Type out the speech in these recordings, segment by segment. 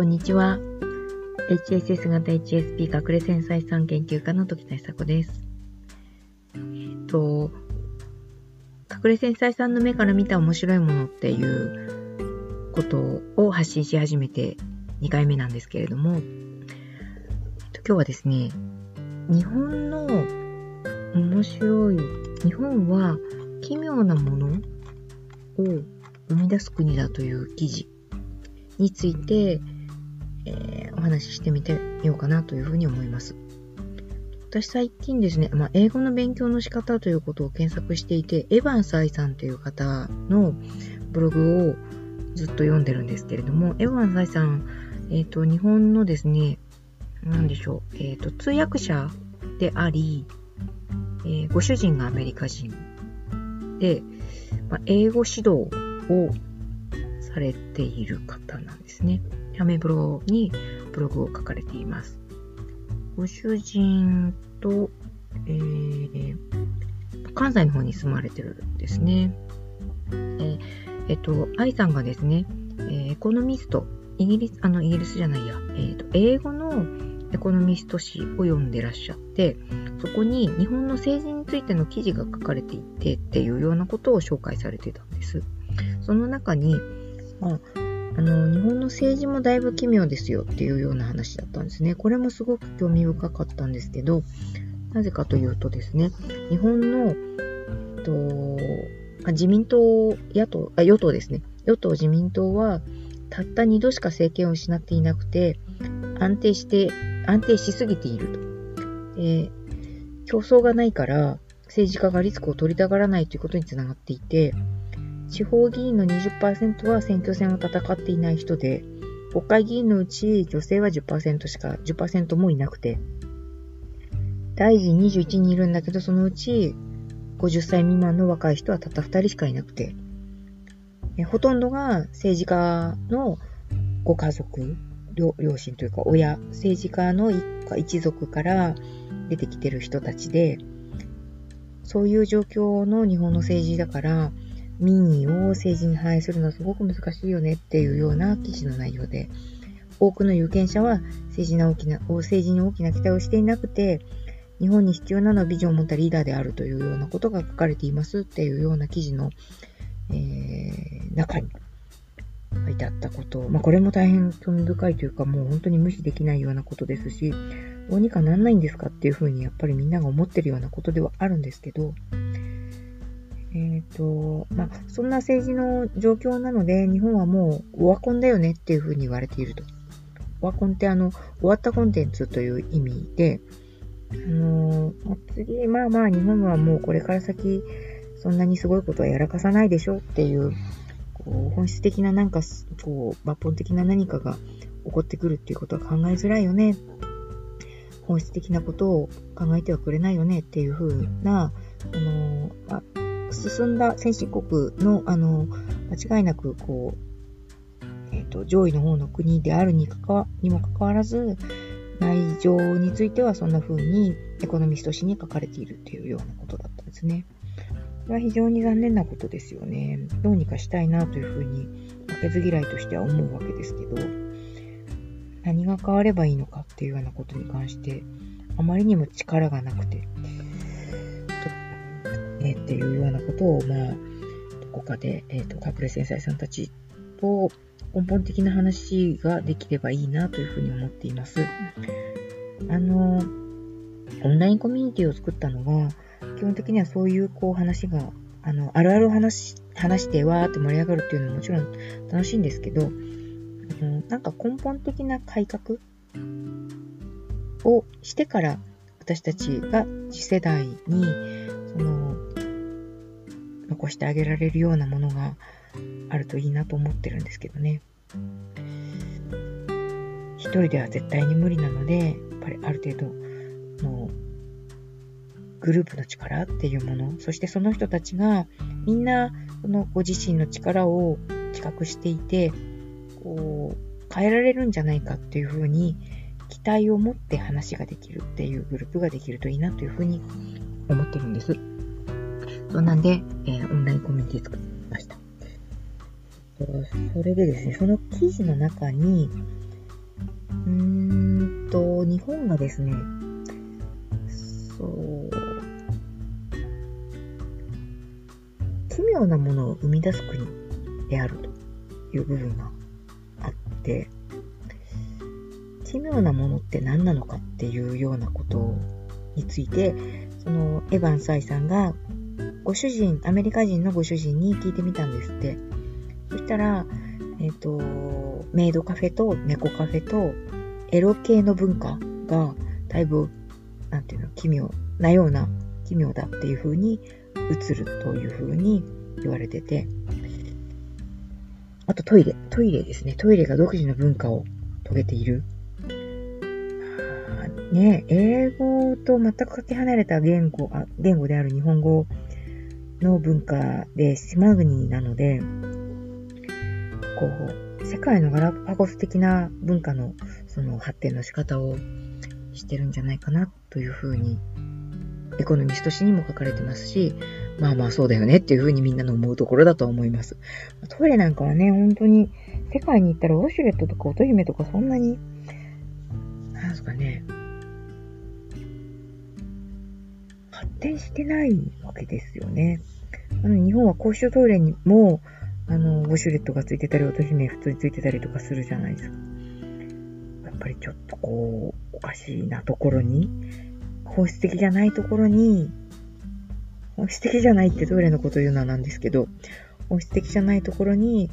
こんにちは。HSS 型 HSP 隠れ繊細さん研究家の時田久子です。えっと、隠れ繊細さんの目から見た面白いものっていうことを発信し始めて2回目なんですけれども、えっと、今日はですね、日本の面白い、日本は奇妙なものを生み出す国だという記事について、えー、お話ししてみてみようかなというふうに思います。私最近ですね、まあ、英語の勉強の仕方ということを検索していて、エヴァンスイさんという方のブログをずっと読んでるんですけれども、エヴァンスイさん、えっ、ー、と、日本のですね、なんでしょう、えっ、ー、と、通訳者であり、えー、ご主人がアメリカ人で、まあ、英語指導をされている方なんですね。アメブロにブログを書かれています。ご主人と、えー、関西の方に住まれてるんですね。えー、えっと、愛さんがですねえ、エコノミスト、イギリス、あの、イギリスじゃないや、えっ、と、英語のエコノミスト誌を読んでらっしゃって、そこに日本の政治についての記事が書かれていてっていうようなことを紹介されてたんです。その中に、まあ、あの、日本の政治もだいぶ奇妙ですよっていうような話だったんですね。これもすごく興味深かったんですけど、なぜかというとですね、日本の、えっと、自民党、野党、あ、与党ですね。与党自民党は、たった2度しか政権を失っていなくて、安定して、安定しすぎていると。で競争がないから、政治家がリスクを取りたがらないということにつながっていて、地方議員の20%は選挙戦を戦っていない人で、国会議員のうち女性は10%しか、10%もいなくて、大臣21人いるんだけど、そのうち50歳未満の若い人はたった2人しかいなくて、えほとんどが政治家のご家族、両親というか親、政治家の一家一族から出てきてる人たちで、そういう状況の日本の政治だから、民意を政治に反映するのはすごく難しいよねっていうような記事の内容で、多くの有権者は政治な大きな政治に大きな期待をしていなくて、日本に必要なのはビジョンを持ったリーダーであるというようなことが書かれていますっていうような記事の、えー、中に書いてあったこと。まあ、これも大変興味深いというか、もう本当に無視できないようなことですし、どうにかなんないんですかっていうふうにやっぱりみんなが思ってるようなことではあるんですけど、えっ、ー、と、まあ、そんな政治の状況なので、日本はもうオワコンだよねっていうふうに言われていると。オワコンってあの、終わったコンテンツという意味で、あのー、次、まあまあ日本はもうこれから先、そんなにすごいことはやらかさないでしょっていう、こう本質的ななんか、こう、抜本的な何かが起こってくるっていうことは考えづらいよね。本質的なことを考えてはくれないよねっていうふうな、あのー、まあ進んだ先進国の、あの、間違いなく、こう、えっ、ー、と、上位の方の国であるにかかにもかかわらず、内情についてはそんな風にエコノミスト誌に書かれているっていうようなことだったんですね。これは非常に残念なことですよね。どうにかしたいなというふうに負けず嫌いとしては思うわけですけど、何が変わればいいのかっていうようなことに関して、あまりにも力がなくて、ね、っていうようなことを、まあ、どこかで、えっ、と、隠れ繊細さんたちと根本的な話ができればいいなというふうに思っています。あの、オンラインコミュニティを作ったのが、基本的にはそういうこう話が、あの、あるある話、話してわーって盛り上がるっていうのももちろん楽しいんですけど、あのなんか根本的な改革をしてから私たちが次世代にその残してあげられるようなものがあるといいなと思ってるんですけどね。一人では絶対に無理なので、やっぱりある程度のグループの力っていうもの、そしてその人たちがみんなそのご自身の力を企画していて、こう変えられるんじゃないかっていうふうに期待を持って話ができるっていうグループができるといいなというふうに思ってるんです。そうなんで、えー、オンラインコミュニティ作りました。それでですね、その記事の中に、うーんと、日本がですね、そう、奇妙なものを生み出す国であるという部分があって、奇妙なものって何なのかっていうようなことについて、そのエヴァン・サイさんがご主人、アメリカ人のご主人に聞いてみたんですって。そしたら、えっ、ー、と、メイドカフェと猫カフェとエロ系の文化がだいぶ、なんていうの、奇妙なような、奇妙だっていう風に映るという風に言われてて、あとトイレ、トイレですね。トイレが独自の文化を遂げている。ね、英語と全くかけ離れた言語、あ言語である日本語の文化で島国なので、こう、世界のガラパゴス的な文化のその発展の仕方をしてるんじゃないかなというふうに、エコノミスト誌にも書かれてますし、まあまあそうだよねっていうふうにみんなの思うところだと思います。トイレなんかはね、本当に世界に行ったらウォシュレットとか乙姫とかそんなに、なんすかね、展してないわけですよね。あの日本は公衆トイレにも、あの、ウォシュレットがついてたり、乙姫普通についてたりとかするじゃないですか。やっぱりちょっとこう、おかしいなところに、本質的じゃないところに、本質的じゃないってトイレのこと言うのはなんですけど、本質的じゃないところに、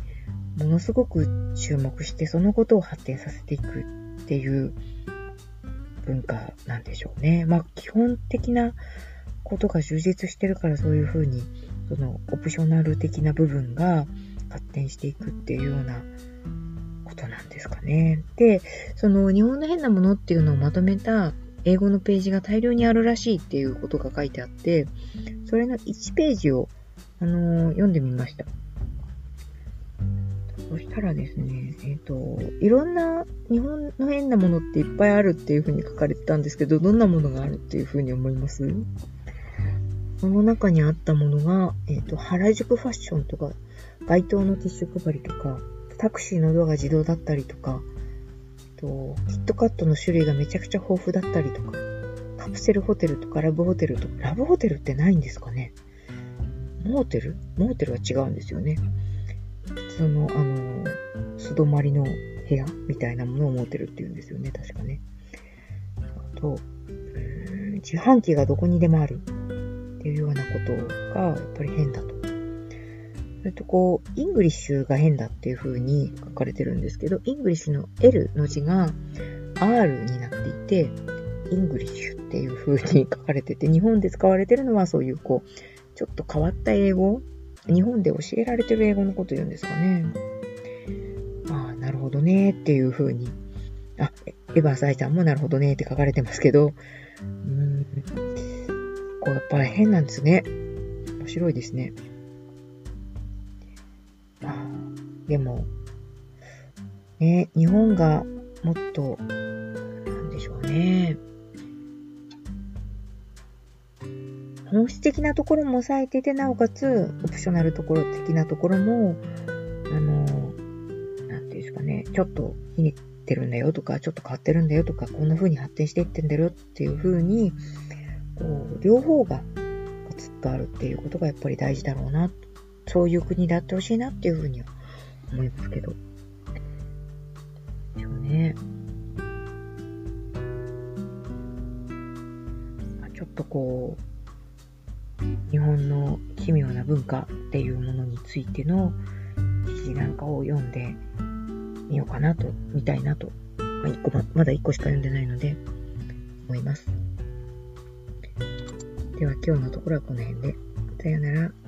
ものすごく注目して、そのことを発展させていくっていう文化なんでしょうね。まあ、基本的なことが充実してるからそういうふうに、そのオプショナル的な部分が発展していくっていうようなことなんですかね。で、その日本の変なものっていうのをまとめた英語のページが大量にあるらしいっていうことが書いてあって、それの1ページを、あのー、読んでみました。そしたらですね、えっ、ー、と、いろんな日本の変なものっていっぱいあるっていうふうに書かれてたんですけど、どんなものがあるっていうふうに思います？その中にあったものが、えっ、ー、と、原宿ファッションとか、街灯のティッシュ配りとか、タクシーのドアが自動だったりとか、とキットカットの種類がめちゃくちゃ豊富だったりとか、カプセルホテルとかラブホテルとか、ラブホテルってないんですかね？モーテル？モーテルは違うんですよね。その、あの、素泊まりの部屋みたいなものをモーテルって言うんですよね、確かね。あと、自販機がどこにでもある。ていうようなことがやっぱり変だと。それとこう、 English が変だっていう風に書かれてるんですけど、 English の L の字が R になっていて、 Engrish っていう風に 書かれてて、日本で使われてるのはそういうこう、ちょっと変わった英語、日本で教えられてる英語のこと言うんですかね。ああ、なるほどねっていう風に。あ、エヴァーサイさんもなるほどねって書かれてますけど、結構やっぱり変なんですね。面白いですね。でも、ね、日本がもっと、なんでしょうね。本質的なところも抑えてて、なおかつ、オプショナルところ的なところも、あの、なんていうんですかね、ちょっとひねってるんだよとか、ちょっと変わってるんだよとか、こんな風に発展していってんだよっていう風に、こう、両方がずっとあるっていうことがやっぱり大事だろうな。そういう国であってほしいなっていうふうには思いますけど。そうね。ちょっとこう、日本の奇妙な文化っていうものについての記事なんかを読んでみようかなと、見たいなと。まあ、個まだ1個しか読んでないので、思います。では今日のところはこの辺で。さようなら。